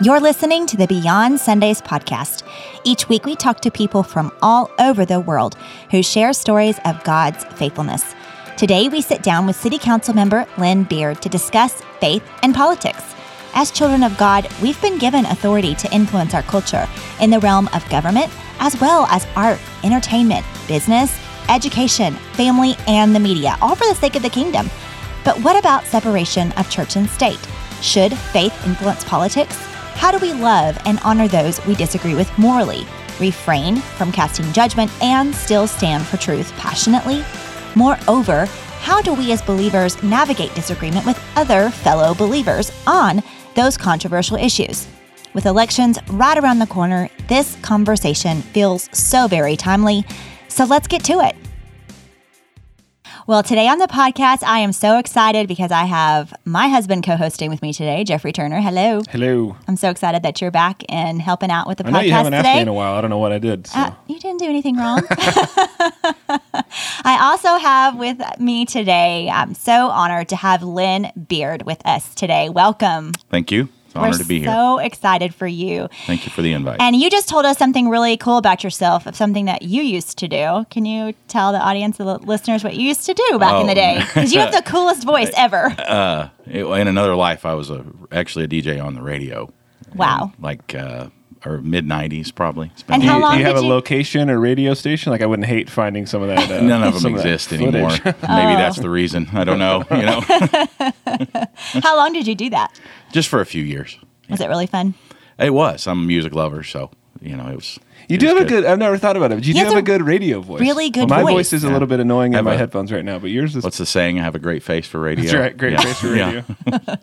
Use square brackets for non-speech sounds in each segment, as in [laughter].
You're listening to the Beyond Sundays podcast. Each week, we talk to people from all over the world who share stories of God's faithfulness. Today, we sit down with City Council member Lynn Beard to discuss faith and politics. As children of God, we've been given authority to influence our culture in the realm of government, as well as art, entertainment, business, education, family, and the media, all for the sake of the kingdom. But what about separation of church and state? Should faith influence politics? How do we love and honor those we disagree with morally, refrain from casting judgment, and still stand for truth passionately? Moreover, how do we as believers navigate disagreement with other fellow believers on those controversial issues? With elections right around the corner, this conversation feels so very timely. So let's get to it. Well, today on the podcast, I am so excited because I have my husband co hosting with me today, Geoffrey Turner. Hello. Hello. I'm so excited that you're back and helping out with the I podcast know you haven't today. asked me in a while. I don't know what I did. So. Uh, you didn't do anything wrong. [laughs] [laughs] I also have with me today, I'm so honored to have Lynn Beard with us today. Welcome. Thank you. We're to be here. so excited for you. Thank you for the invite. And you just told us something really cool about yourself, of something that you used to do. Can you tell the audience, the listeners, what you used to do back in the Oh. day? Because you have the [laughs] coolest voice ever. uh, in another life, I was a, actually a DJ on the radio. Wow. Like uh, or mid '90s, probably. And how you, long do you have a you- location or radio station? Like I wouldn't hate finding some of that. [laughs] Uh, None of them some that exist anymore. footage. [laughs] Maybe that's the reason. I don't know. You know, [laughs] How long did you do that? just for a few years. Was it really fun? It was. I'm a music lover, so you know it was. you it do was have a good. I've never thought about it. But you He do has have a a good radio voice. really good well, my voice. voice is a little bit annoying in Have my a- headphones right now, but yours is. What's the saying? I have a great face for radio. That's right. Great Yeah. face for [laughs] radio. [laughs]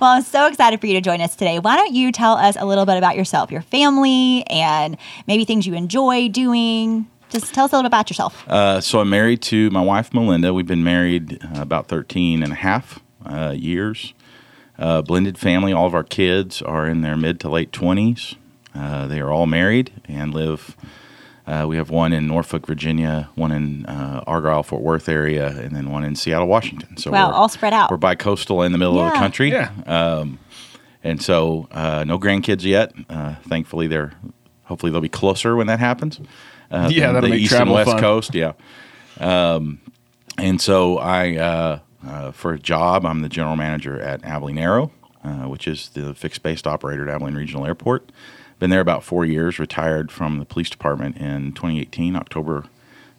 Well, I'm so excited for you to join us today. Why don't you tell us a little bit about yourself, your family, and maybe things you enjoy doing? Just tell us a little bit about yourself. Uh, so I'm married to my wife, Melinda. We've been married uh, about 13 and a half uh, years. Uh, blended family. All of our kids are in their mid to late 20s. Uh, they are all married and live. Uh, we have one in Norfolk, Virginia, one in uh, Argyle, Fort Worth area, and then one in Seattle, Washington. So Wow, all spread out. We're bi-coastal in the middle of the country. Yeah. And so, uh, no grandkids yet. Uh, thankfully, they're hopefully they'll be closer when that happens. Uh, Yeah, than that'll the make east and west fun. coast. Yeah. Um, and so, I uh, uh, for a job, I'm the general manager at Abilene Aero, uh, which is the fixed based operator at Abilene Regional Airport. Been there about four years. Retired from the police department in 2018. October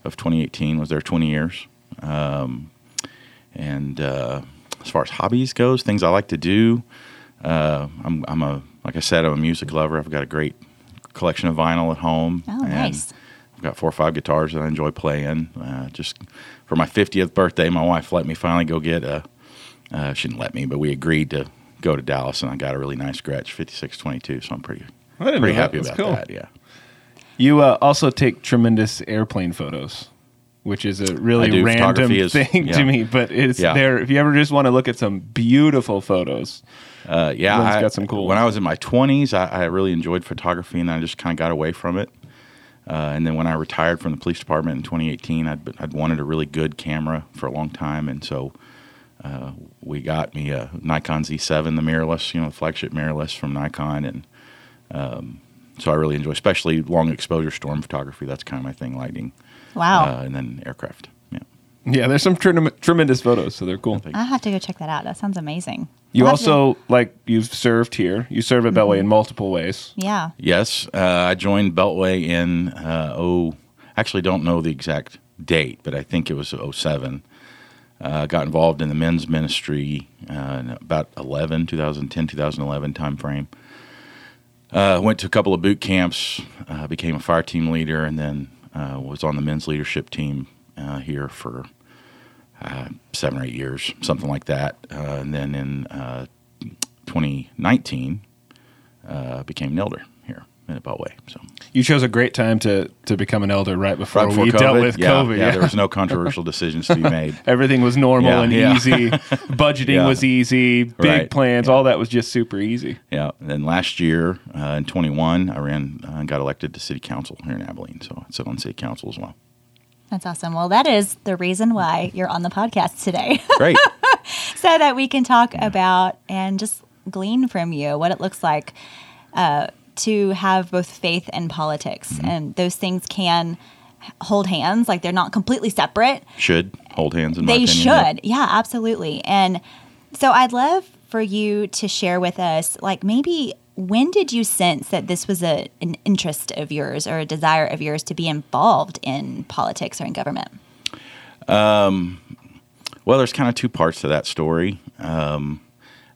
of 2018 was there 20 years. Um, and uh, as far as hobbies goes, things I like to do, uh, I'm, I'm a like I said, I'm a music lover. I've got a great collection of vinyl at home. Oh, and nice. I've got four or five guitars that I enjoy playing. Uh, just for my 50th birthday, my wife let me finally go get a. Uh, she didn't let me, but we agreed to go to Dallas, and I got a really nice Gretsch 5622. So I'm pretty I didn't pretty know that. happy That's about cool. that. Yeah. You uh, also take tremendous airplane photos, which is a really random is- thing to me. But it's Yeah. there. If you ever just want to look at some beautiful photos, Uh, yeah, I, got some cool When. I was in my twenties, I, I really enjoyed photography, and I just kind of got away from it. Uh, and then when I retired from the police department in 2018, I'd, I'd wanted a really good camera for a long time, and so uh, we got me a Nikon Z7, the mirrorless, you know, the flagship mirrorless from Nikon, and um, so I really enjoy, especially long exposure storm photography. That's kind of my thing, lighting, Wow. uh, and then aircraft. Yeah. yeah, there's some trem- tremendous photos, so they're cool. I have to go check that out. That sounds amazing. You I'll have to- also like you've served here. You serve at Beltway in multiple ways. yeah. Yes, uh, I joined Beltway in uh, oh, actually don't know the exact date, but I think it was 07. Uh, got involved in the men's ministry uh, in about 11, 2010, 2011 timeframe. Uh, went to a couple of boot camps, uh, became a fire team leader, and then uh, was on the men's leadership team uh, here for uh, seven or eight years, something like that. Uh, and then in uh, 2019, uh, became an elder here at Beltway. So You chose a great time to to become an elder right before, right before we COVID, dealt with yeah, COVID. yeah, there was no [laughs] controversial decisions to be made. [laughs] Everything was normal Yeah, and yeah. easy. [laughs] Budgeting Yeah. was easy. Big Right, plans. All that was just super easy. Yeah, and then last year uh, in 21, I ran uh, and got elected to city council here in Abilene. So I sit on city council as well. That's awesome. Well, that is the reason why you're on the podcast today. Great. so that we can talk about and just glean from you what it looks like uh, to have both faith and politics, Mm-hmm. and those things can hold hands. Like they're not completely separate. Should hold hands in my They should. Yeah, absolutely. And so I'd love for you to share with us, like maybe when did you sense that this was a an interest of yours or a desire of yours to be involved in politics or in government? Well, there's kind of two parts to that story. Um,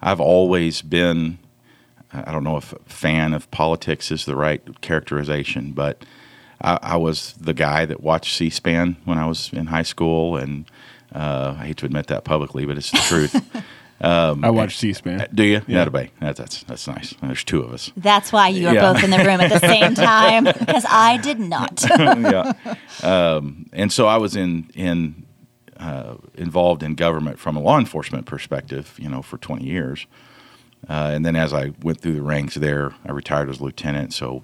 I've always been, I don't know if fan of politics is the right characterization, but I, I was the guy that watched C SPAN when I was in high school. And uh, I hate to admit that publicly, but it's the [laughs] truth. I watch C-SPAN. Do you? Yeah. That, that's, that's, that's nice. There's two of us. That's why you are Yeah. both in the room at the same [laughs] time because I did not. [laughs] yeah. Um, and so I was in in uh, involved in government from a law enforcement perspective, you know, for 20 years. Uh, and then as I went through the ranks there, I retired as lieutenant. So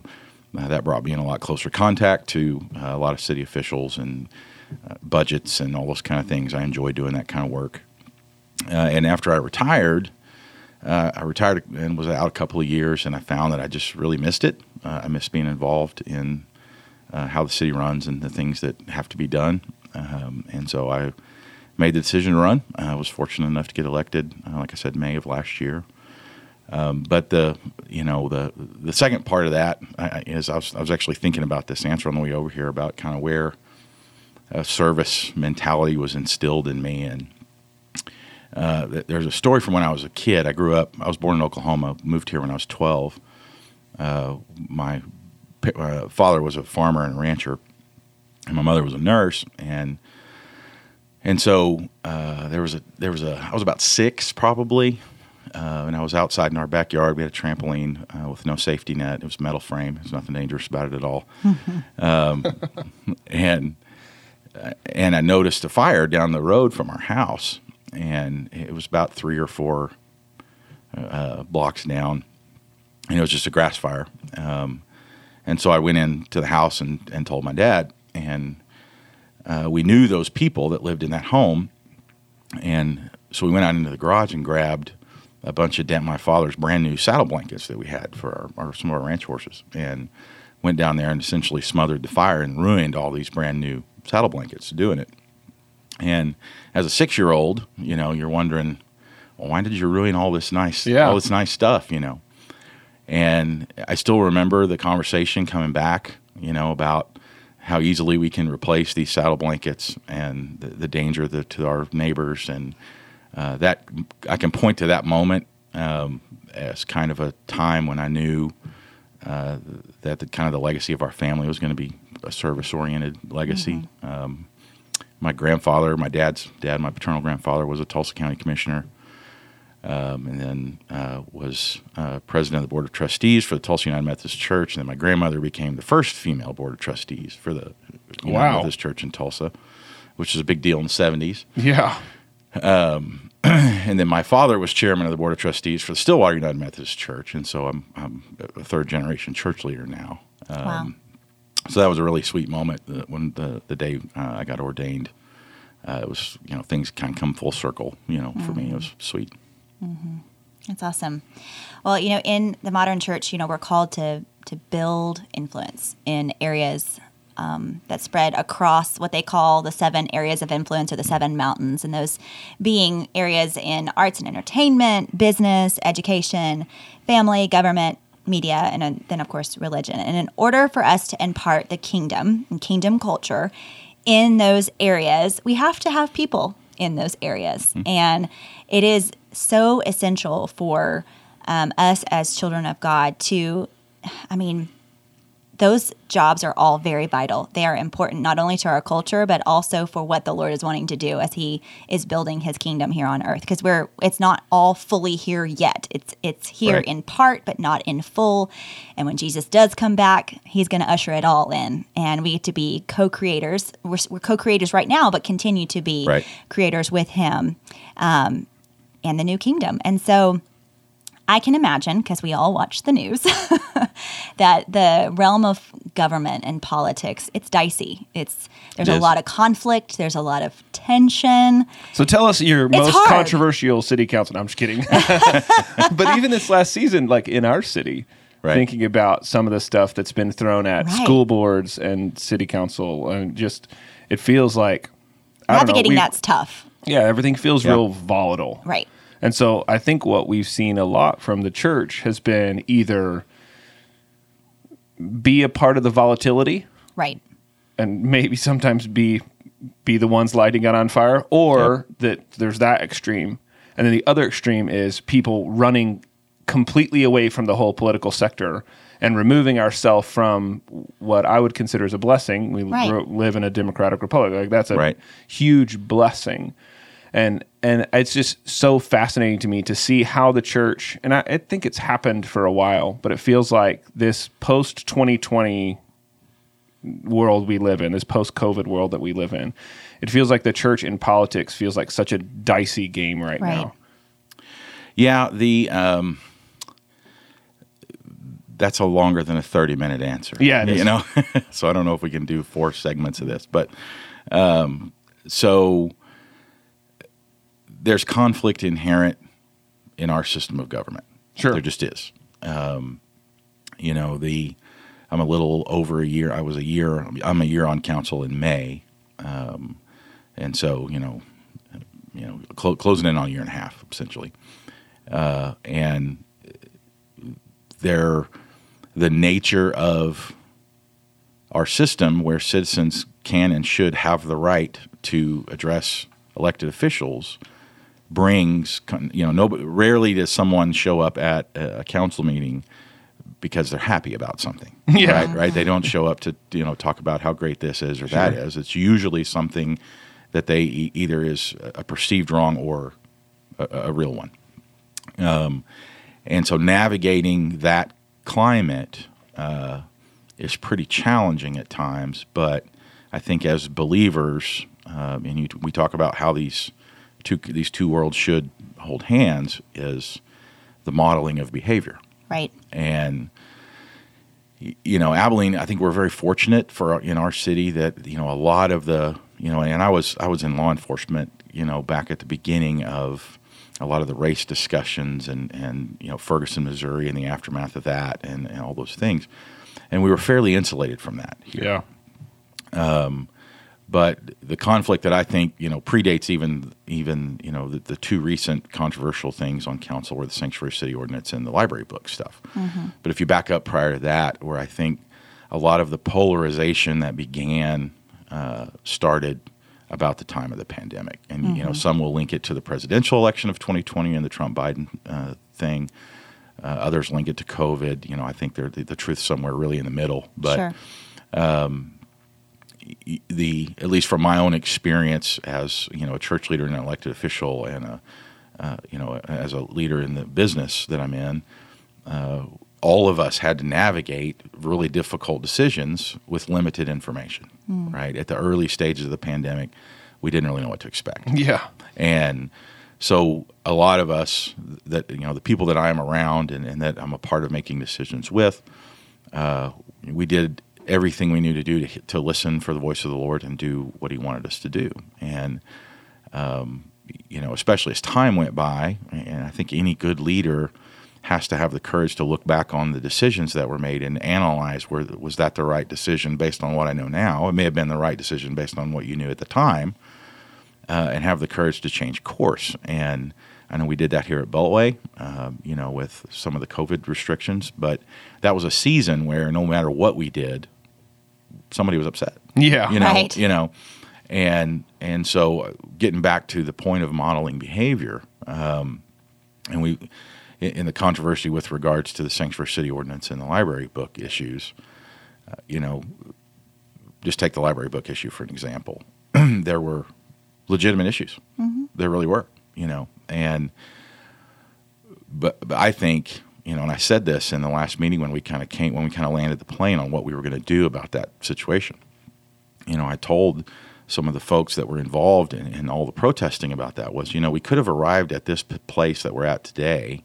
uh, that brought me in a lot closer contact to uh, a lot of city officials and uh, budgets and all those kind of things. I enjoy doing that kind of work. Uh, and after I retired, uh, I retired and was out a couple of years, and I found that I just really missed it. I missed being involved in how the city runs and the things that have to be done. Um, and so I made the decision to run. I was fortunate enough to get elected, like I said, May of last year. Um, but the you know the the second part of that is I, was, I was actually thinking about this answer on the way over here about kind of where a service mentality was instilled in me and uh, there's a story from when I was a kid. I grew up. I was born in Oklahoma. Moved here when I was 12. Uh, my uh, father was a farmer and a rancher, and my mother was a nurse. And and so uh, there was a there was a I was about six probably, uh, and I was outside in our backyard. We had a trampoline uh, with no safety net. It was metal frame. There's nothing dangerous about it at all. [laughs] um, and and I noticed a fire down the road from our house, and it was about three or four uh, blocks down, and it was just a grass fire. Um, and so I went into the house and, and told my dad, and uh, we knew those people that lived in that home, and so we went out into the garage and grabbed a bunch of my father's brand new saddle blankets that we had for our, our some of our ranch horses, and went down there and essentially smothered the fire and ruined all these brand new saddle blankets doing it. And as a six year old, you know, you're wondering, well, why did you ruin all this nice, Yeah. all this nice stuff, you know? And I still remember the conversation coming back, you know, about how easily we can replace these saddle blankets and the, the danger the, to our neighbors. And uh, that I can point to that moment um, as kind of a time when I knew uh, that the kind of the legacy of our family was going to be a service oriented legacy. Um, my grandfather, my dad's dad, my paternal grandfather was a Tulsa County commissioner. Um, and then uh, was uh, president of the board of trustees for the Tulsa United Methodist Church. And then my grandmother became the first female board of trustees for the United Wow. Methodist Church in Tulsa, which is a big deal in the 70s. Yeah. [clears throat] And then my father was chairman of the board of trustees for the Stillwater United Methodist Church. And so I'm, I'm a third generation church leader now. Um, wow. So that was a really sweet moment when the, the day uh, I got ordained. Uh, it was, you know, things kind of come full circle, you know, for me. It was sweet. That's awesome. Well, you know, in the modern church, you know, we're called to to build influence in areas um, that spread across what they call the seven areas of influence or the seven mountains, and those being areas in arts and entertainment, business, education, family, government, media, and then, of course, religion. And in order for us to impart the kingdom and kingdom culture in those areas, we have to have people in those areas. And it is so essential for um, us as children of God to, I mean, those jobs are all very vital. They are important not only to our culture, but also for what the Lord is wanting to do as He is building His kingdom here on earth. Because we're it's not all fully here yet. It's it's here Right. in part, but not in full. And when Jesus does come back, He's going to usher it all in, and we get to be co-creators. We're, we're co-creators right now, but continue to be Right. creators with Him, um, and the new kingdom. And so. I can imagine, because we all watch the news, [laughs] that the realm of government and politics, it's dicey. It's there's It a lot of conflict, there's a lot of tension. So tell us your most hard. controversial city council. No, I'm just kidding. [laughs] but even this last season, like in our city, Right. thinking about some of the stuff that's been thrown at Right. school boards and city council, and just it feels like I don't know, Navigating we- that's tough. Yeah, everything feels Yeah. real volatile. Right. And so I think what we've seen a lot from the church has been either be a part of the volatility Right. and maybe sometimes be be the ones lighting it on fire or that there's that extreme and then the other extreme is people running completely away from the whole political sector and removing ourselves from what I would consider as a blessing. We Right. ro- live in a democratic republic. Like that's a Right. huge blessing. And and it's just so fascinating to me to see how the church and I, I think it's happened for a while, but it feels like this post 2020 world we live in, this post COVID world that we live in, it feels like the church in politics feels like such a dicey game right, Right. now. Yeah, the um, that's a longer than a thirty minute answer. Yeah, it you is. know. [laughs] so I don't know if we can do four segments of this, but um, so there's conflict inherent in our system of government. Sure. there just is. Um, you know, the I'm a little over a year. I was a year. I'm a year on council in May, um, and so you know, you know, clo- closing in on a year and a half essentially uh, and they're the nature of our system where citizens can and should have the right to address elected officials brings you know nobody rarely does someone show up at a a council meeting because they're happy about something [laughs] Yeah. right right they don't [laughs] show up to you know talk about how great this is or that is it's usually something that they e- either is a perceived wrong or a, a real one Um, and so navigating that climate uh, is pretty challenging at times. But I think as believers, um, and you, we talk about how these two these two worlds should hold hands, is the modeling of behavior Right. and you know Abilene I think we're very fortunate for in our city that you know a lot of the you know and I was I was in law enforcement you know back at the beginning of a lot of the race discussions and and you know Ferguson Missouri and the aftermath of that and, and all those things and we were fairly insulated from that here Yeah. Um, but the conflict that I think you know predates even even you know the, the two recent controversial things on council were the sanctuary city ordinance and the library book stuff. But if you back up prior to that, where I think a lot of the polarization that began uh, started about the time of the pandemic, and you know some will link it to the presidential election of 2020 and the Trump Biden uh, thing. Uh, others link it to COVID. You know, I think they're the, the truth somewhere really in the middle. But sure. The at least from my own experience as you know a church leader and an elected official and a uh, you know as a leader in the business that I'm in, uh, all of us had to navigate really difficult decisions with limited information. Right at the early stages of the pandemic, we didn't really know what to expect Yeah. and so a lot of us that you know the people that I am around and, and that I'm a part of making decisions with, uh, we did everything we knew to do to, to listen for the voice of the Lord and do what He wanted us to do. And um, you know, especially as time went by, and I think any good leader has to have the courage to look back on the decisions that were made and analyze where was that the right decision based on what I know now. It may have been the right decision based on what you knew at the time uh, and have the courage to change course. And I know we did that here at Beltway, um, you know, with some of the COVID restrictions, but that was a season where no matter what we did, somebody was upset. Yeah. You know, Right. you know, and and so getting back to the point of modeling behavior, um, and we in, in the controversy with regards to the sanctuary city ordinance and the library book issues, uh, you know, just take the library book issue for an example. [clears throat] there were legitimate issues. There really were, you know, and but, but I think you know, and I said this in the last meeting when we kind of came when we kind of landed the plane on what we were going to do about that situation. You know, I told some of the folks that were involved in, in all the protesting about that was, you know, we could have arrived at this p- place that we're at today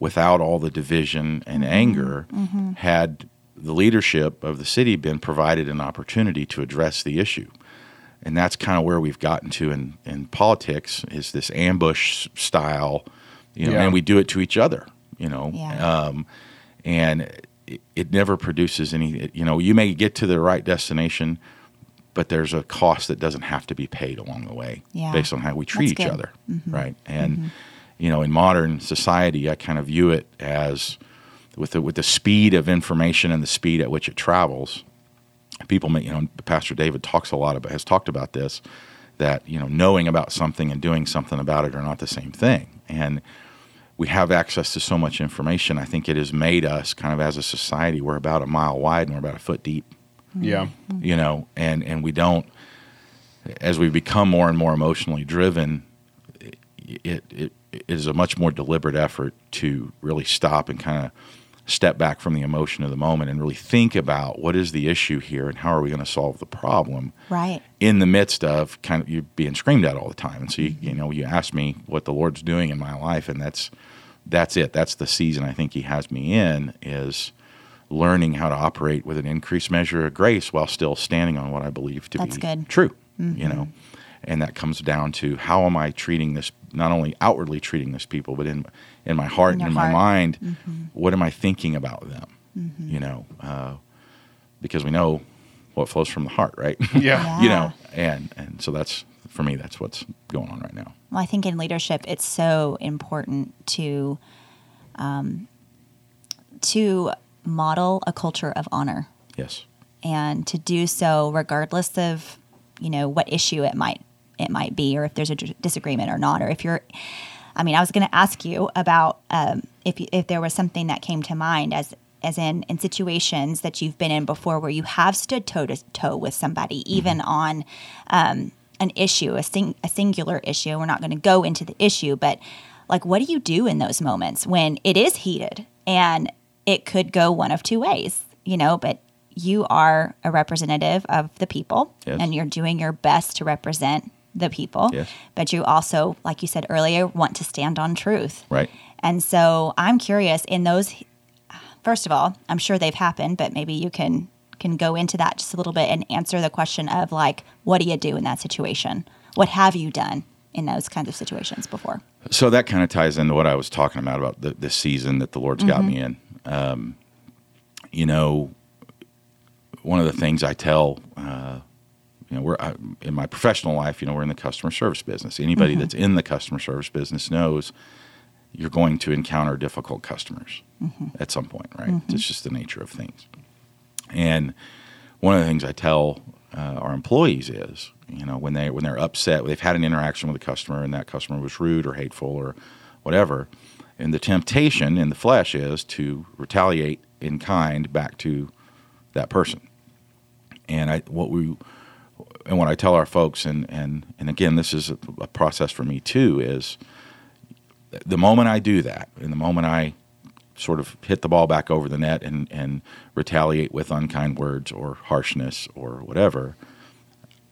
without all the division and mm-hmm. anger mm-hmm. had the leadership of the city been provided an opportunity to address the issue and that's kind of where we've gotten to in, in politics is this ambush style you know Yeah. and we do it to each other you know Yeah. um, and it, it never produces any you know you may get to the right destination but there's a cost that doesn't have to be paid along the way Yeah. based on how we treat That's each good. Mm-hmm. other right and you know in modern society i kind of view it as with the with the speed of information and the speed at which it travels people may you know pastor david talks a lot about has talked about this that you know knowing about something and doing something about it are not the same thing and we have access to so much information. I think it has made us kind of as a society we're about a mile wide and we're about a foot deep. Mm-hmm. Yeah. you know and and we don't as we become more and more emotionally driven it it, it is a much more deliberate effort to really stop and kind of step back from the emotion of the moment and really think about what is the issue here and how are we going to solve the problem Right. in the midst of kind of you being screamed at all the time. And so you, you know, you ask me what the Lord's doing in my life, and that's that's it. That's the season I think He has me in is learning how to operate with an increased measure of grace while still standing on what I believe to That's be good. Mm-hmm. true. You know, and that comes down to how am I treating this? Not only outwardly treating this people, but in in my heart In and your in my heart. Mm-hmm. mind, what am I thinking about them? You know, uh, because we know what flows from the heart, right? [laughs] Yeah. [laughs] you know and and so that's for me that's what's going on right now Well, I think in leadership, it's so important to um, to model a culture of honor yes and to do so regardless of you know what issue it might it might be or if there's a d- disagreement or not or if you're i mean i was going to ask you about um, if, you, if there was something that came to mind as as in in situations that you've been in before where you have stood toe to toe with somebody even on um, an issue a, sing, a singular issue we're not going to go into the issue but like what do you do in those moments when it is heated and it could go one of two ways you know but you are a representative of the people Yes. and you're doing your best to represent the people Yes. but you also like you said earlier want to stand on truth. Right. And so i'm curious in those first of all i'm sure they've happened but maybe you can can go into that just a little bit and answer the question of like what do you do in that situation? What have you done in those kinds of situations before? So that kind of ties into what i was talking about about the, this season that the lord's got me in. Um, you know one of the things i tell uh, you know we're I, in my professional life you know we're in the customer service business. Anybody mm-hmm. that's in the customer service business knows you're going to encounter difficult customers mm-hmm. at some point right? Mm-hmm. It's just the nature of things. And one of the things I tell uh, our employees is, you know, when they when they're upset, they've had an interaction with a customer and that customer was rude or hateful or whatever, and the temptation in the flesh is to retaliate in kind back to that person. And I what we and what I tell our folks, and and and again, this is a, a process for me too, is the moment I do that, and the moment I sort of hit the ball back over the net and, and retaliate with unkind words or harshness or whatever,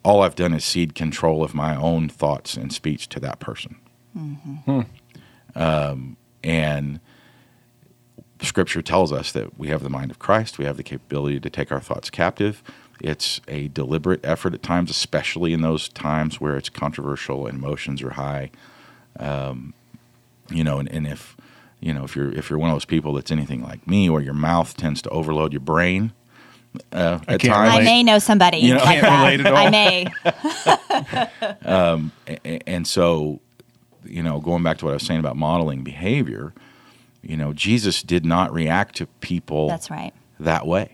all I've done is cede control of my own thoughts and speech to that person. Um, and Scripture tells us that we have the mind of Christ, we have the capability to take our thoughts captive. It's a deliberate effort at times, especially in those times where it's controversial and emotions are high. Um, you know, and, and if you know if you're if you're one of those people that's anything like me, where your mouth tends to overload your brain, uh, I can't times, i may know somebody You know, like can't that. relate at all. i may. [laughs] [laughs] A- and so you know going back to what i was saying about modeling behavior you know jesus did not react to people that's right. that way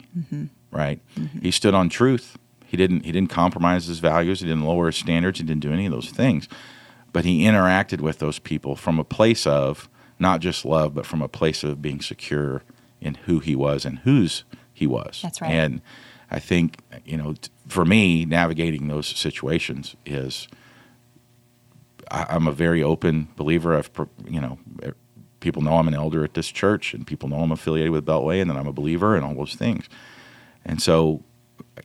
right mm-hmm. he stood on truth he didn't he didn't compromise his values he didn't lower his standards he didn't do any of those things but he interacted with those people from a place of not just love but from a place of being secure in who he was and whose he was That's right. and i think you know for me navigating those situations is I, I'm a very open believer. I've, you know, people know I'm an elder at this church, and people know I'm affiliated with Beltway, and that I'm a believer, and all those things. And so,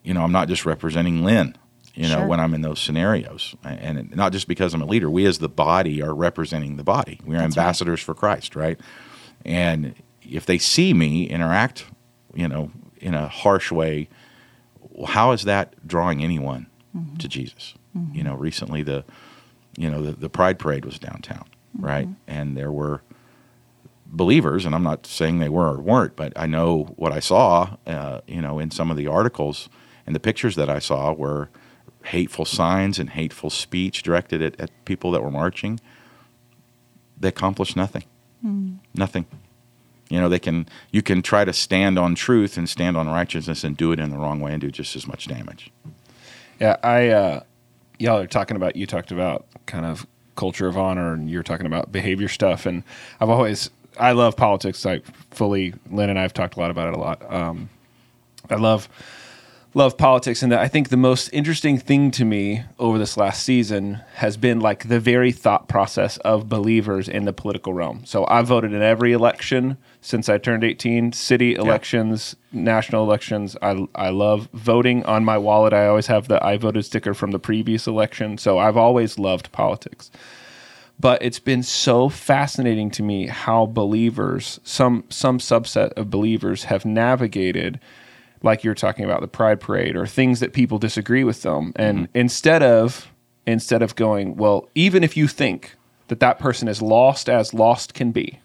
you know, I'm not just representing Lynn. You know, Sure. when I'm in those scenarios, and not just because I'm a leader. We as the body are representing the body. We are That's right. ambassadors for Christ, right? And if they see me interact, you know, in a harsh way, how is that drawing anyone mm-hmm. to Jesus? Mm-hmm. You know, recently the, you know, the, the Pride Parade was downtown, mm-hmm. right? And there were believers, and I'm not saying they were or weren't, but I know what I saw, uh, you know, in some of the articles and the pictures that I saw were hateful signs and hateful speech directed at, at people that were marching. They accomplished nothing. Mm. Nothing. You know, they can you can try to stand on truth and stand on righteousness and do it in the wrong way and do just as much damage. Yeah, I uh, y'all are talking about you talked about kind of culture of honor and you're talking about behavior stuff and I've always I love politics. I fully Lynn and I have talked a lot about it a lot. Um, I love love politics and I think the most interesting thing to me over this last season has been like the very thought process of believers in the political realm. So I voted in every election since I turned 18, city elections, yeah. national elections. I I love voting on my wallet. I always have the I voted sticker from the previous election. So I've always loved politics. But it's been so fascinating to me how believers, some some subset of believers have navigated like you're talking about the pride parade or things that people disagree with them and mm-hmm. instead of instead of going well even if you think that that person is lost as lost can be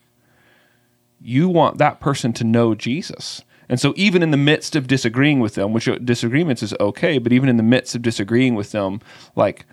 you want that person to know Jesus and so even in the midst of disagreeing with them which disagreements is okay but even in the midst of disagreeing with them like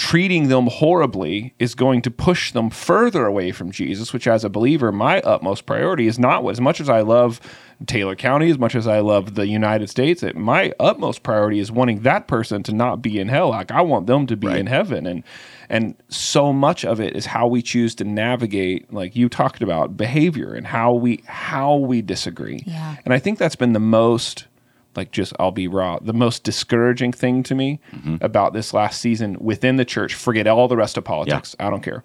treating them horribly is going to push them further away from Jesus, which as a believer, my utmost priority is not what, as much as I love Taylor County, as much as I love the United States, it, my utmost priority is wanting that person to not be in hell. Like I want them to be right. in heaven. And, and so much of it is how we choose to navigate, like you talked about behavior and how we, how we disagree. Yeah. And I think that's been the most like just I'll be raw. The most discouraging thing to me mm-hmm. about this last season within the church, forget all the rest of politics. Yeah. I don't care.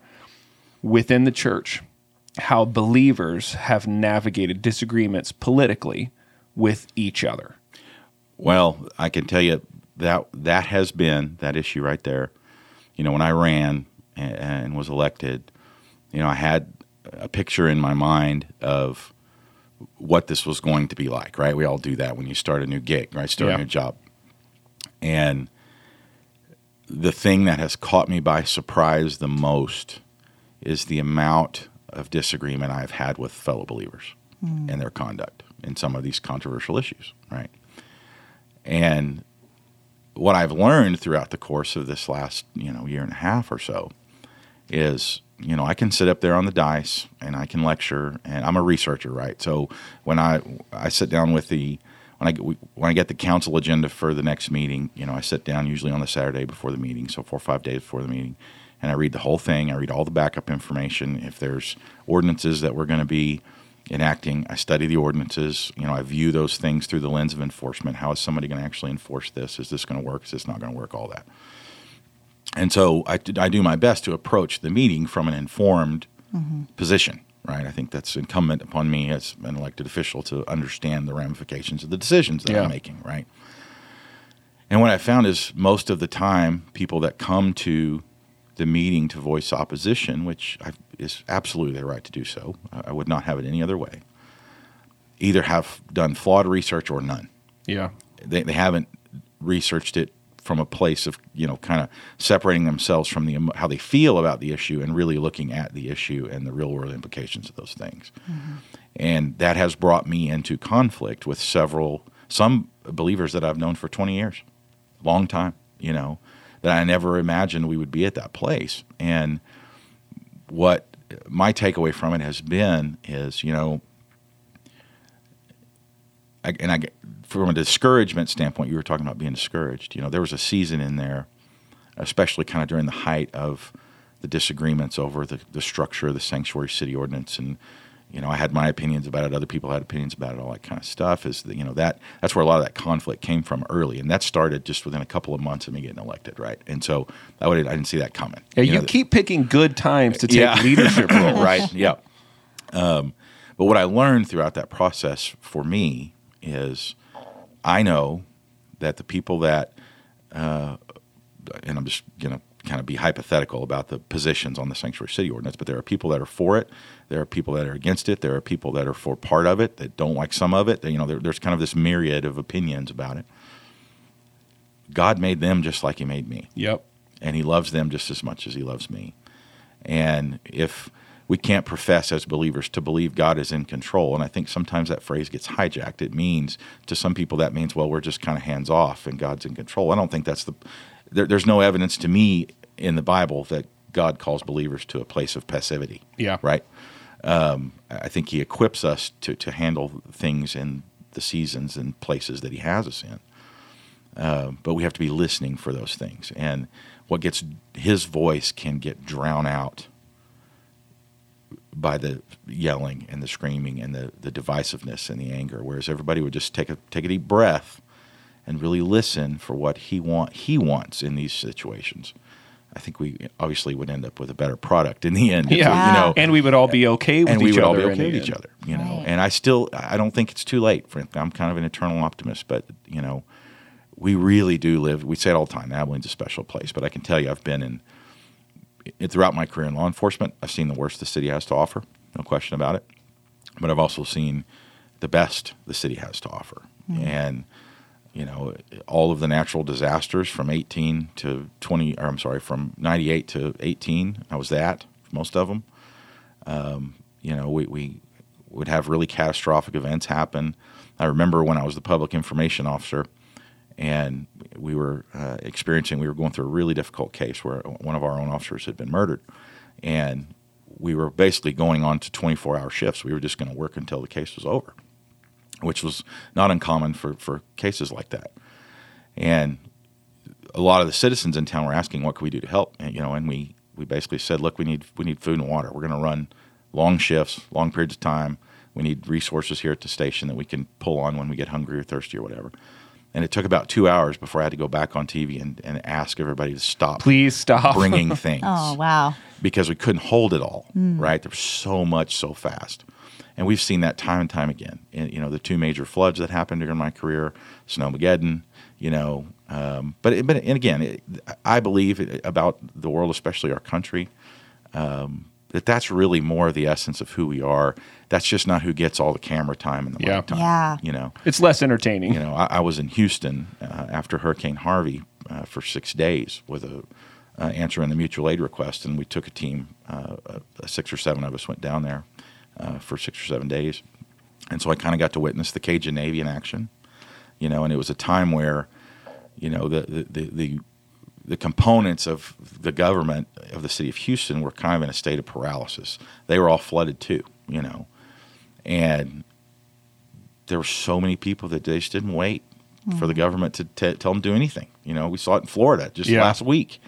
Within the church, how believers have navigated disagreements politically with each other. Well, I can tell you that that has been that issue right there. You know, when I ran and, and was elected, you know, I had a picture in my mind of what this was going to be like, right? We all do that when you start a new gig, right? Start yeah. a new job. And the thing that has caught me by surprise the most is the amount of disagreement I've had with fellow believers mm. and their conduct in some of these controversial issues, right? And what I've learned throughout the course of this last, you know, year and a half or so is you know, I can sit up there on the dais and I can lecture, and I'm a researcher, right? So when I I sit down with the when I when I get the council agenda for the next meeting, you know, I sit down usually on the Saturday before the meeting, so four or five days before the meeting, and I read the whole thing. I read all the backup information. If there's ordinances that we're going to be enacting, I study the ordinances. You know, I view those things through the lens of enforcement. How is somebody going to actually enforce this? Is this going to work? Is this not going to work? All that. And so I, I do my best to approach the meeting from an informed mm-hmm. position, right? I think that's incumbent upon me as an elected official to understand the ramifications of the decisions that yeah. I'm making, right? And what I found is most of the time, people that come to the meeting to voice opposition, which I've, is absolutely their right to do so, I would not have it any other way, either have done flawed research or none. Yeah. They, they haven't researched it from a place of you know kind of separating themselves from the how they feel about the issue and really looking at the issue and the real world implications of those things. Mm-hmm. And that has brought me into conflict with several some believers that I've known for 20 years, long time, you know, that I never imagined we would be at that place. And what my takeaway from it has been is, you know, I, and I from a discouragement standpoint, you were talking about being discouraged. You know, there was a season in there, especially kind of during the height of the disagreements over the, the structure of the sanctuary city ordinance, and you know, I had my opinions about it. Other people had opinions about it. All that kind of stuff is the, you know that that's where a lot of that conflict came from early, and that started just within a couple of months of me getting elected, right? And so I would I didn't see that coming. Yeah, you, you know, keep picking good times to take yeah. [laughs] leadership [laughs] role, right? Yeah. Um, but what I learned throughout that process for me is I know that the people that, uh, and I'm just going to kind of be hypothetical about the positions on the sanctuary city ordinance, but there are people that are for it. There are people that are against it. There are people that are for part of it that don't like some of it. You know, there, there's kind of this myriad of opinions about it. God made them just like He made me, Yep. and He loves them just as much as He loves me. And if we can't profess as believers to believe God is in control, and I think sometimes that phrase gets hijacked. It means to some people that means well we're just kind of hands off and God's in control. I don't think that's the. There, there's no evidence to me in the Bible that God calls believers to a place of passivity. Yeah. Right. Um, I think He equips us to to handle things in the seasons and places that He has us in. Um, but we have to be listening for those things. And what gets his voice can get drowned out by the yelling and the screaming and the, the divisiveness and the anger. Whereas everybody would just take a take a deep breath and really listen for what he want he wants in these situations. I think we obviously would end up with a better product in the end. if we- Yeah. you know, And we would all be okay with and each we would all other. be okay the with each other, you know. Right. And I still, I don't think it's too late. Frankly, I'm kind of an eternal optimist, but you know, we really do live. We say it all the time. Abilene's a special place, but I can tell you, I've been in it throughout my career in law enforcement. I've seen the worst the city has to offer, no question about it. But I've also seen the best the city has to offer, and you know, all of the natural disasters from 18 to 20, or I'm sorry, from 98 to 18. I was that most of them. Um, you know, we, we would have really catastrophic events happen. I remember when I was the public information officer and we were uh, experiencing, we were going through a really difficult case where one of our own officers had been murdered. And we were basically going on to 24 hour shifts. We were just going to work until the case was over, which was not uncommon for, for cases like that. And a lot of the citizens in town were asking, "What can we do to help?" And, you know, and we we basically said, "Look, we need we need food and water. We're going to run long shifts, long periods of time. We need resources here at the station that we can pull on when we get hungry or thirsty or whatever." And it took about two hours before I had to go back on TV and, and ask everybody to stop Please stop. bringing [laughs] things Oh, wow. because we couldn't hold it all. Right? There was so much so fast, and we've seen that time and time again. And, you know, the two major floods that happened during my career, Snowmageddon. You know, um, but it, but and again, it, I believe about the world, especially our country, um, that that's really more the essence of who we are. That's just not who gets all the camera time and the Yeah. mic time. Yeah. You know, It's less entertaining. you know, I, I was in Houston uh, after Hurricane Harvey uh, for six days with a uh, answering the mutual aid request, and we took a team, uh, uh, six or seven of us went down there uh, for six or seven days, and so I kind of got to witness the Cajun Navy in action, you know, and it was a time where, you know, the the the, the the components of the government of the city of Houston were kind of in a state of paralysis. They were all flooded too, you know, and there were so many people that they just didn't wait for the mm-hmm. government to t- tell them to do anything. You know, we saw it in Florida just Yeah. last week.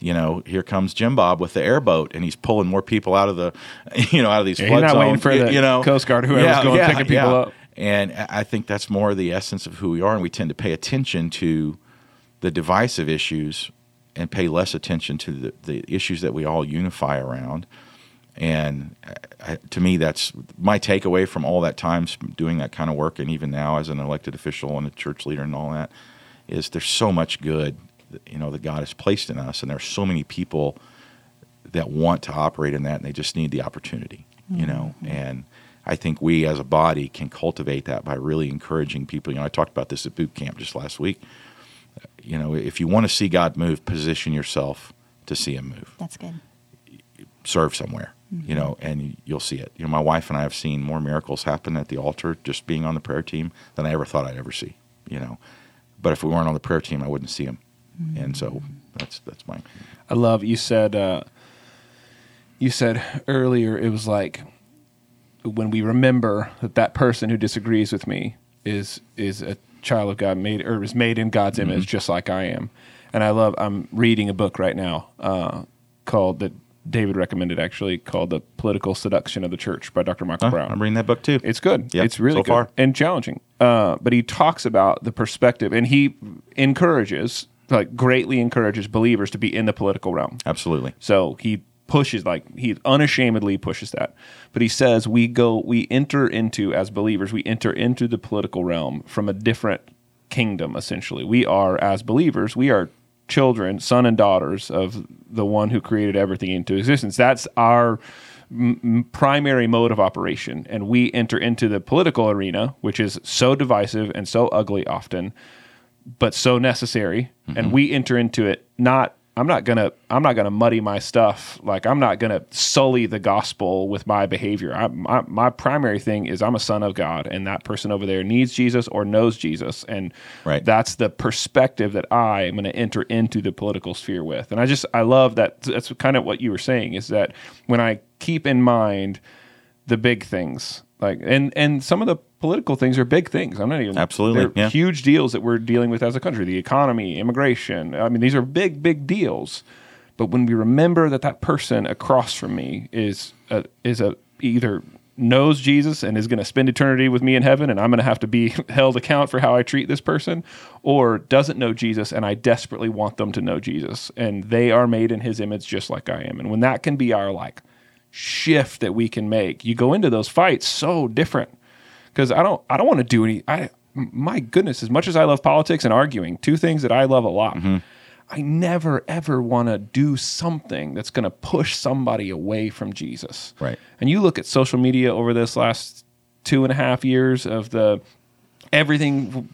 You know, here comes Jim Bob with the airboat, and he's pulling more people out of the, [laughs] you know, out of these Yeah, flood you're not waiting for you, the you know, Coast Guard, whoever's going, picking people up. And I think that's more the essence of who we are, and we tend to pay attention to the divisive issues and pay less attention to the, the issues that we all unify around. And uh, I, to me, that's my takeaway from all that time doing that kind of work, and even now as an elected official and a church leader and all that, is there's so much good, you know, that God has placed in us, and there's so many people that want to operate in that, and they just need the opportunity, you know. Mm-hmm. And I think we as a body can cultivate that by really encouraging people. You know, I talked about this at boot camp just last week. You know, if you want to see God move, position yourself to see Him move That's good. serve somewhere, you know, and you'll see it. You know, my wife and I have seen more miracles happen at the altar just being on the prayer team than I ever thought I'd ever see, you know. But if we weren't on the prayer team, I wouldn't see them. And so that's that's mine. I love you said uh, you said earlier it was like when we remember that that person who disagrees with me is is a child of God made or is made in God's image just like I am. And I love I'm reading a book right now uh, called that David recommended actually called The Political Seduction of the Church by Dr. Michael Huh, Brown. I'm reading that book too. It's good. Yep, it's really so good far. and challenging. Uh, but he talks about the perspective, and he encourages, like, greatly encourages believers to be in the political realm. Absolutely. So he pushes, like, he unashamedly pushes that. But he says we go, we enter into as believers, we enter into the political realm from a different kingdom. Essentially, we are as believers, we are children, son and daughters of the one who created everything into existence. That's our m- primary mode of operation. And we enter into the political arena, which is so divisive and so ugly often, but so necessary. Mm-hmm. And we enter into it not I'm not gonna I'm not gonna muddy my stuff. Like I'm not gonna sully the gospel with my behavior. I, my my primary thing is I'm a son of God, and that person over there needs Jesus or knows Jesus, and right. that's the perspective that I am going to enter into the political sphere with. And I just I love that. That's kind of what you were saying is that when I keep in mind the big things, like and and some of the political things are big things. I'm not even absolutely yeah. huge deals that we're dealing with as a country. The economy, immigration. I mean, these are big, big deals. But when we remember that that person across from me is a, is a either knows Jesus and is going to spend eternity with me in heaven, and I'm going to have to be [laughs] held account for how I treat this person, or doesn't know Jesus and I desperately want them to know Jesus, and they are made in His image just like I am. And when that can be our like shift that we can make, you go into those fights so different because I don't I don't want to do any. I my goodness, as much as I love politics and arguing, two things that I love a lot. Mm-hmm. I never ever want to do something that's going to push somebody away from Jesus. Right. And you look at social media over this last two and a half years of the everything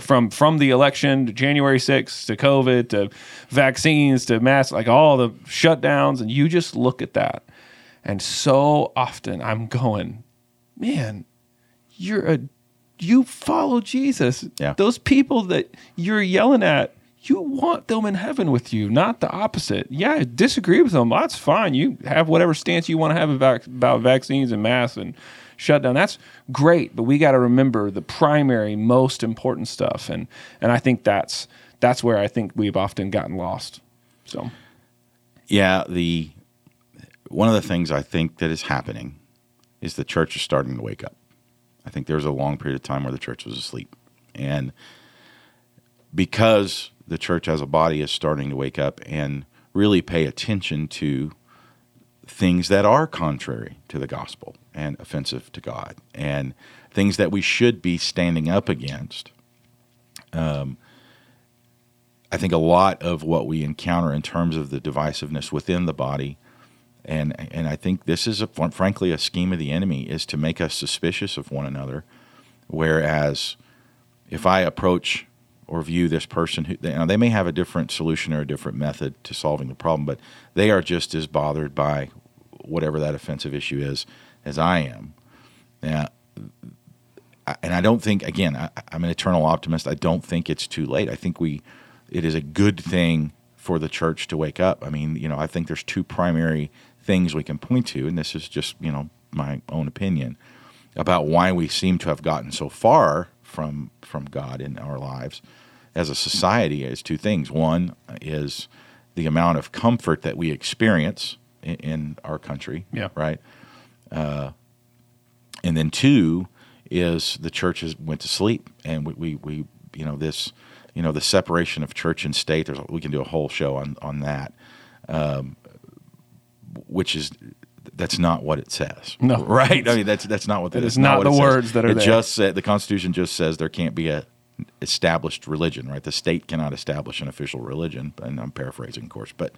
from from the election to January 6th to COVID to vaccines to mass like all the shutdowns and you just look at that and so often I'm going man you're a you follow Jesus. Yeah. Those people that you're yelling at, you want them in heaven with you, not the opposite. Yeah, disagree with them. That's fine. You have whatever stance you want to have about about vaccines and masks and shutdown. That's great, but we got to remember the primary, most important stuff, and and I think that's that's where I think we've often gotten lost. So, yeah, the one of the things I think that is happening is the church is starting to wake up. I think there was a long period of time where the church was asleep. And because the church as a body is starting to wake up and really pay attention to things that are contrary to the gospel and offensive to God and things that we should be standing up against. Um, I think a lot of what we encounter in terms of the divisiveness within the body and and I think this is a, frankly a scheme of the enemy is to make us suspicious of one another. Whereas, if I approach or view this person who they, they may have a different solution or a different method to solving the problem, but they are just as bothered by whatever that offensive issue is as I am. Now, and I don't think again I, I'm an eternal optimist. I don't think it's too late. I think we it is a good thing for the church to wake up. I mean, you know, I think there's two primary things we can point to, and this is just you know my own opinion about why we seem to have gotten so far from from God in our lives as a society is two things. One is the amount of comfort that we experience in, in our country, yeah. right? Uh, and then two is the church has went to sleep, and we, we, we you know this you know the separation of church and state. There's we can do a whole show on on that. Um, which is that's not what it says. No, [laughs] right? I mean, that's that's not what that is. Not, not the words says. that are it there. Just said, the Constitution just says there can't be a established religion. Right? The state cannot establish an official religion. And I'm paraphrasing, of course, but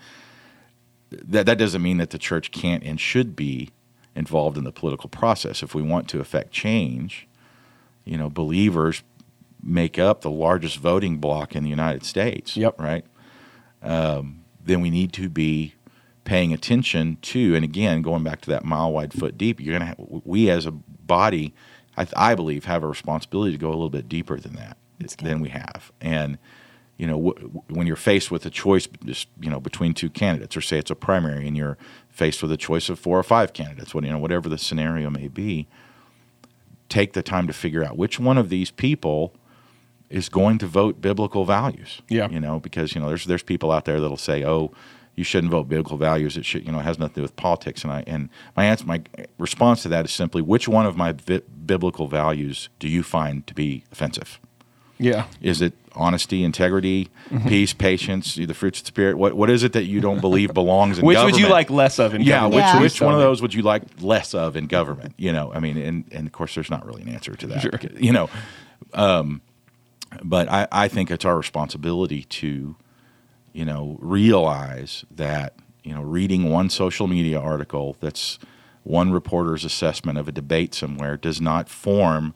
that that doesn't mean that the church can't and should be involved in the political process. If we want to affect change, you know, believers make up the largest voting bloc in the United States. Yep. Right. Um, then we need to be paying attention to, and again, going back to that mile wide, foot deep, you're going to, we as a body, I, I, believe, have a responsibility to go a little bit deeper than that, than we have. And, you know, w- when you're faced with a choice, just, you know, between two candidates, or say it's a primary and you're faced with a choice of four or five candidates, what, you know, whatever the scenario may be, take the time to figure out which one of these people is going to vote biblical values. Yeah. You know, because, you know, there's, there's people out there that'll say, oh, you shouldn't vote biblical values. It should, you know, it has nothing to do with politics. And I and my answer, my response to that is simply, which one of my vi- biblical values do you find to be offensive? Yeah. Is it honesty, integrity, mm-hmm. peace, patience, the fruits of the spirit? What what is it that you don't believe belongs in government? [laughs] which government? would you like less of in yeah, government? Which, yeah. which one of those would you like less of in government? You know, I mean, and, and of course, there's not really an answer to that. Sure. You know, um, but I, I think it's our responsibility to you know, realize that you know, reading one social media article that's one reporter's assessment of a debate somewhere does not form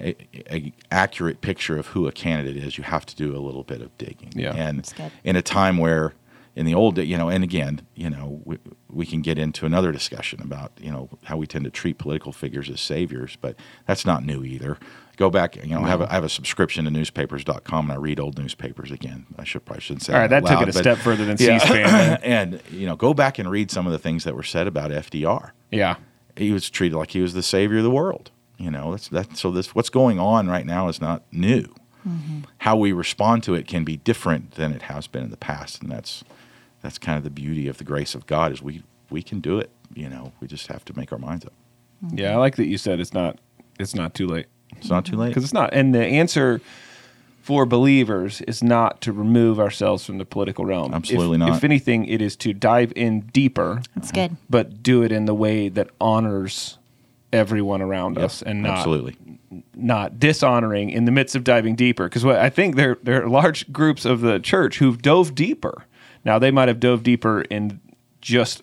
a, a, accurate picture of who a candidate is. You have to do a little bit of digging. Yeah. and in a time where in the old, you know, and again, you know, we, we can get into another discussion about you know how we tend to treat political figures as saviors, but that's not new either. Go back, you know, I have a, mm-hmm. I have a subscription to newspapers.com and I read old newspapers again. I should probably shouldn't say All right, that took loud, it a step further than [laughs] Yeah. C-SPAN. [laughs] and you know, go back and read some of the things that were said about FDR. yeah. He was treated like he was the savior of the world. You know, that's that. So this what's going on right now is not new. Mm-hmm. How we respond to it can be different than it has been in the past, and that's that's kind of the beauty of the grace of God is we we can do it. You know, we just have to make our minds up. Yeah, I like that you said it's not it's not too late. It's not too late. because it's not. And the answer for believers is not to remove ourselves from the political realm. Absolutely If- not. If anything, it is to dive in deeper, That's good. but do it in the way that honors everyone around us and not Absolutely. not dishonoring in the midst of diving deeper. Because what I think there there are large groups of the church who've dove deeper. Now they might have dove deeper in just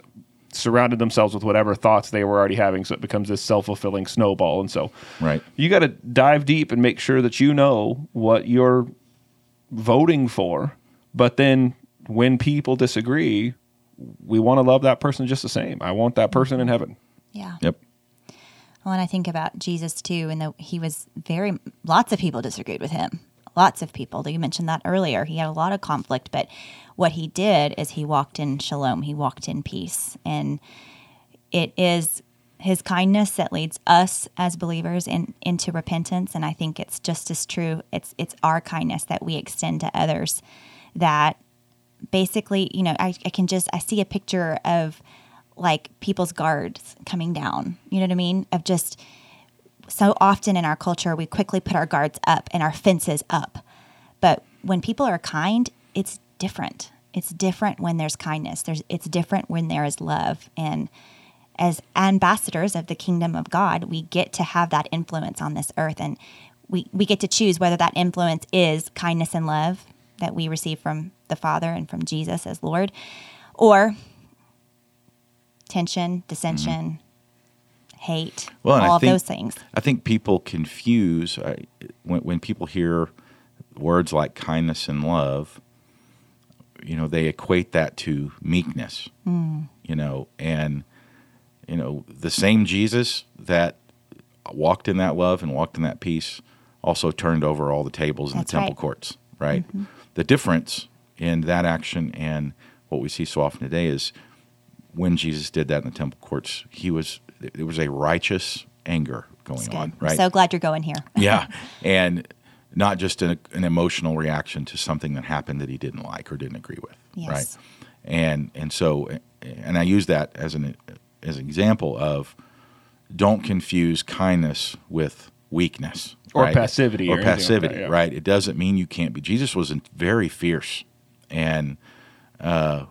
surrounded themselves with whatever thoughts they were already having, so it becomes this self fulfilling snowball. And so, Right. you got to dive deep and make sure that you know what you're voting for. But then when people disagree, we want to love that person just the same. I want that person in mm-hmm. heaven. Yeah. Yep. Well, and I think about Jesus too, and that he was very, lots of people disagreed with him. Lots of people. You mentioned that earlier. He had a lot of conflict, but what he did is he walked in shalom, he walked in peace. And it is his kindness that leads us as believers in, into repentance. And I think it's just as true. It's it's our kindness that we extend to others that basically, you know, I, I can just I see a picture of like people's guards coming down. You know what I mean? Of just so often in our culture we quickly put our guards up and our fences up. But when people are kind, it's different. It's different when there's kindness. There's it's different when there is love. And as ambassadors of the kingdom of God, we get to have that influence on this earth and we, we get to choose whether that influence is kindness and love that we receive from the Father and from Jesus as Lord, or tension, dissension, hate, Mm-hmm. Well, and I all of think- those things. I think people confuse uh, when when people hear words like kindness and love. You know, they equate that to meekness. You know, and you know the same Jesus that walked in that love and walked in that peace also turned over all the tables in That's the temple right. courts. Right. Mm-hmm. The difference in that action and what we see so often today is when Jesus did that in the temple courts, he was there was a righteous anger going on, right? so glad you're going here. yeah, [laughs] and not just an, an emotional reaction to something that happened that he didn't like or didn't agree with, Yes. right? And and so and I use that as an as an example of don't confuse kindness with weakness Or right? passivity or or anything like that, passivity, yeah. right? It doesn't mean you can't be. Jesus was very fierce, and uh,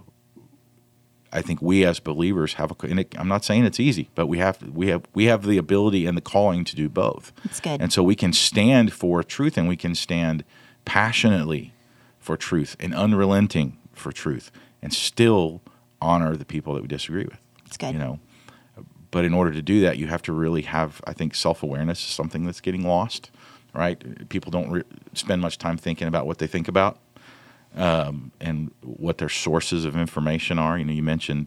I think we as believers have a. And it, I'm not saying it's easy, but we have we have we have the ability and the calling to do both. It's good. And so we can stand for truth, and we can stand passionately for truth and unrelenting for truth, and still honor the people that we disagree with. It's good. You know, but in order to do that, you have to really have, I think, self awareness is something that's getting lost, right? People don't re- spend much time thinking about what they think about um, and what their sources of information are. You know, you mentioned,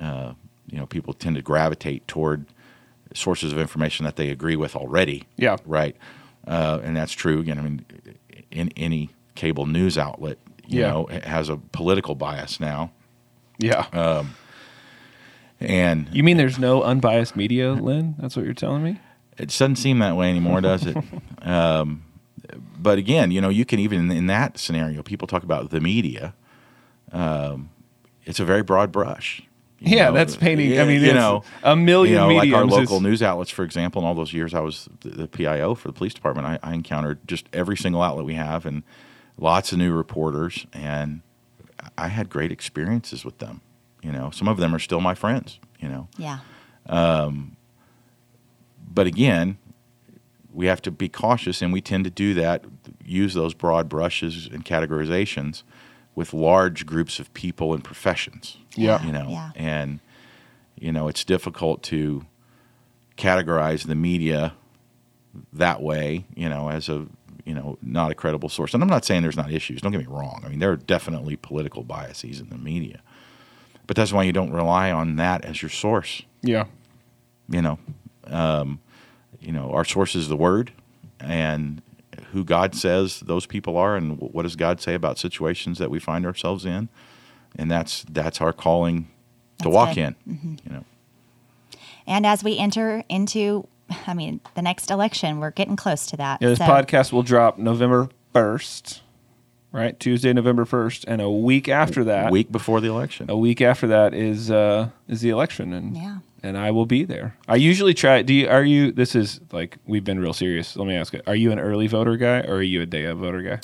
uh, you know, people tend to gravitate toward sources of information that they agree with already. Yeah. Right. Uh, and that's true. Again, I mean, in any cable news outlet, you Yeah. know, has a political bias now. Yeah. Uh, And you mean there's no unbiased media, Lynn? That's what you're telling me? It doesn't seem that way anymore, does it? [laughs] um, but again, you know, you can even in that scenario, people talk about the media. Um, it's a very broad brush. you Yeah, know. that's painting. Yeah, I mean, you it's know, a million you know, like our local is- news outlets, for example. In all those years, I was the, the PIO for the police department. I, I encountered just every single outlet we have, and lots of new reporters, and I had great experiences with them. You know, some of them are still my friends. You know, Yeah. but again, we have to be cautious, and we tend to do that, use those broad brushes and categorizations with large groups of people and professions. Yeah. you know, Yeah. and you know it's difficult to categorize the media that way. You know, as a you know not a credible source. And I'm not saying there's not issues. Don't get me wrong. I mean, there are definitely political biases in the media, but that's why you don't rely on that as your source Yeah. you know, um, you know, our source is the Word, and who God says those people are, and what does God say about situations that we find ourselves in, and that's that's our calling to That's walk good. Mm-hmm. in. You know, And as we enter into, I mean, the next election, we're getting close to that. Yeah, this So- podcast will drop November 1st, right? Tuesday, November 1st. And a week after that, week before the election. a week after that is uh, is the election. And Yeah. And I will be there. I usually try. Do you, are you, this is like, we've been real serious. Let me ask it. Are you an early voter guy or are you a day of voter guy?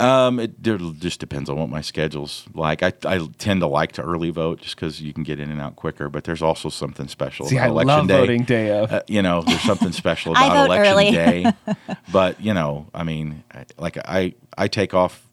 Um, it there just depends on what my schedule's like. I, I tend to like to early vote just because you can get in and out quicker. But there's also something special See, about I election love day. voting day of. Uh, you know, there's something special [laughs] about election day. [laughs] But you know, I mean, like I I take off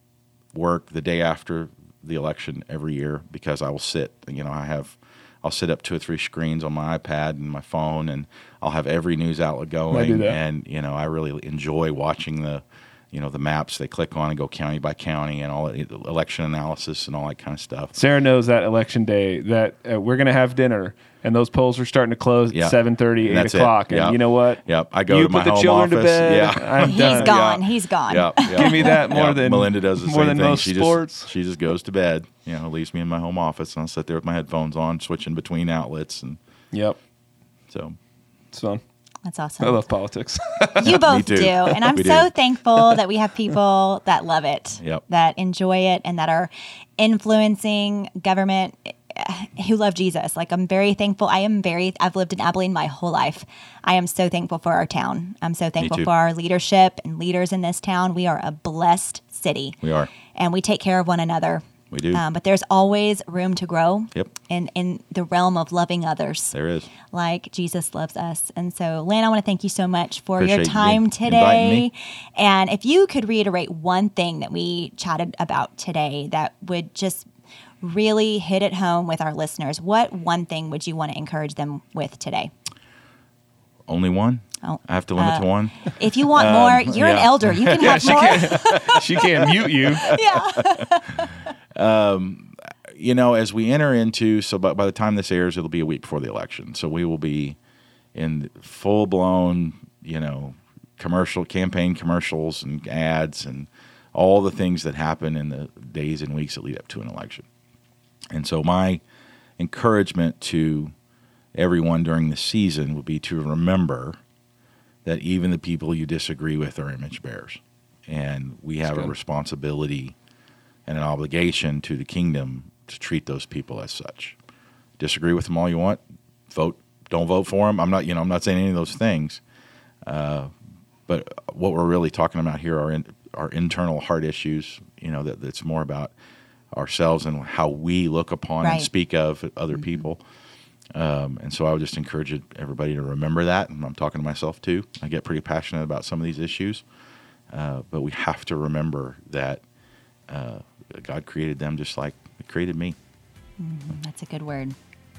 work the day after the election every year because I will sit. You know, I have I'll sit up two or three screens on my iPad and my phone, and I'll have every news outlet going. And you know, I really enjoy watching the you know the maps they click on and go county by county and all that election analysis and all that kind of stuff. Sarah knows that election day that uh, we're going to have dinner and those polls are starting to close Yeah. at 7.30, 8 And that's it. o'clock. And you know what? Yep, I go you to my put the home children to office. bed. Yeah. I'm He's done. gone. He's gone. Yeah, [laughs] yeah. Give me that more Yeah, than Melinda does the more same than thing. most she sports. just she just goes to bed. You know, leaves me in my home office, and I'll sit there with my headphones on, switching between outlets, and Yep, so it's fun. That's awesome. I love politics. [laughs] You [laughs] both too. do. And I'm [laughs] We so do. thankful that we have people that love it, Yep. that enjoy it, and that are influencing government eh, who love Jesus. Like, I'm very thankful. I am very, I've lived in Abilene my whole life. I am so thankful for our town. I'm so thankful for our leadership and leaders in this town. We are a blessed city. we are. And we take care of one another. We do. Um, but there's always room to grow Yep. in, in the realm of loving others There is. like Jesus loves us. And so, Lynn, I want to thank you so much for Appreciate your you time inviting today. And if you could reiterate one thing that we chatted about today that would just really hit it home with our listeners, what one thing would you want to encourage them with today? Only one. Oh, I have to limit to one. If you want more, you're an Um, elder. You can [laughs] have she more. can't. she can't mute you. [laughs] yeah. [laughs] Um, you know, as we enter into, so by, by the time this airs, it'll be a week before the election. So we will be in full blown, you know, commercial campaign commercials and ads and all the things that happen in the days and weeks that lead up to an election. And so my encouragement to everyone during the season would be to remember that even the people you disagree with are image bearers. And we have a responsibility and an obligation to the kingdom to treat those people as such. Disagree with them all you want. Vote. Don't vote for them. I'm not. You know. I'm not saying any of those things. Uh, but what we're really talking about here are in, are internal heart issues. You know that that's more about ourselves and how we look upon Right. and speak of other people. Um, and so I would just encourage everybody to remember that. And I'm talking to myself too. I get pretty passionate about some of these issues, uh, but we have to remember that uh, God created them just like He created me. Mm, that's a good word.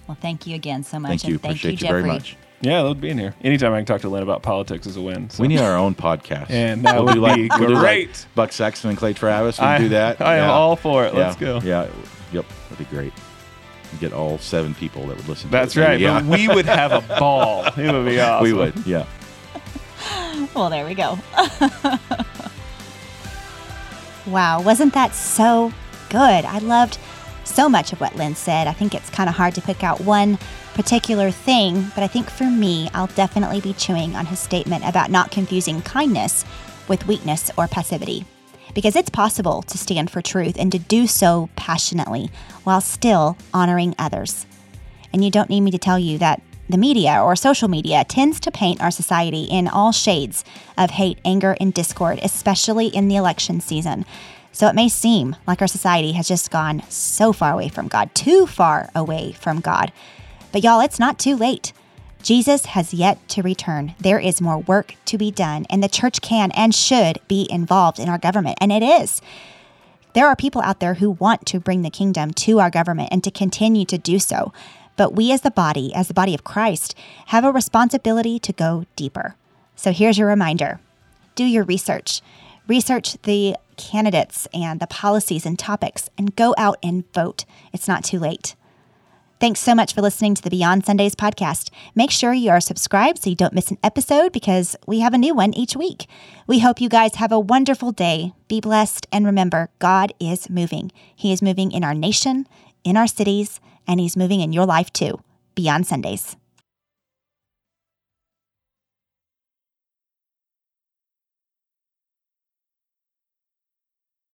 Well, thank you again so much. Thank you. And thank Appreciate you, you, very much. Yeah, I love being here. Anytime I can talk to Lynn about politics is a win. So. We need our own podcast. And that we'll would do like, be we'll like great. Buck Sexton and Clay Travis. We I, can do that. I am all for it. Let's go. Yeah. Yep. That'd be great. Get all seven people that would listen. That's it. right. Yeah. But we would have a ball. It would be [laughs] awesome. we would. Yeah. [laughs] Well, there we go. [laughs] wow, wasn't that so good? I loved so much of what Lynn said. I think it's kind of hard to pick out one particular thing, but I think for me, I'll definitely be chewing on his statement about not confusing kindness with weakness or passivity. Because it's possible to stand for truth and to do so passionately while still honoring others. And you don't need me to tell you that the media or social media tends to paint our society in all shades of hate, anger, and discord, especially in the election season. So it may seem like our society has just gone so far away from God, too far away from God. But y'all, it's not too late. Jesus has yet to return. There is more work to be done, and the church can and should be involved in our government, and it is. There are people out there who want to bring the kingdom to our government and to continue to do so. But we, as the body, as the body of Christ, have a responsibility to go deeper. So here's your reminder do your research, research the candidates and the policies and topics, and go out and vote. It's not too late. Thanks so much for listening to the Beyond Sundays podcast. Make sure you are subscribed so you don't miss an episode because we have a new one each week. We hope you guys have a wonderful day. Be blessed and remember, God is moving. He is moving in our nation, in our cities, and He's moving in your life too. Beyond Sundays.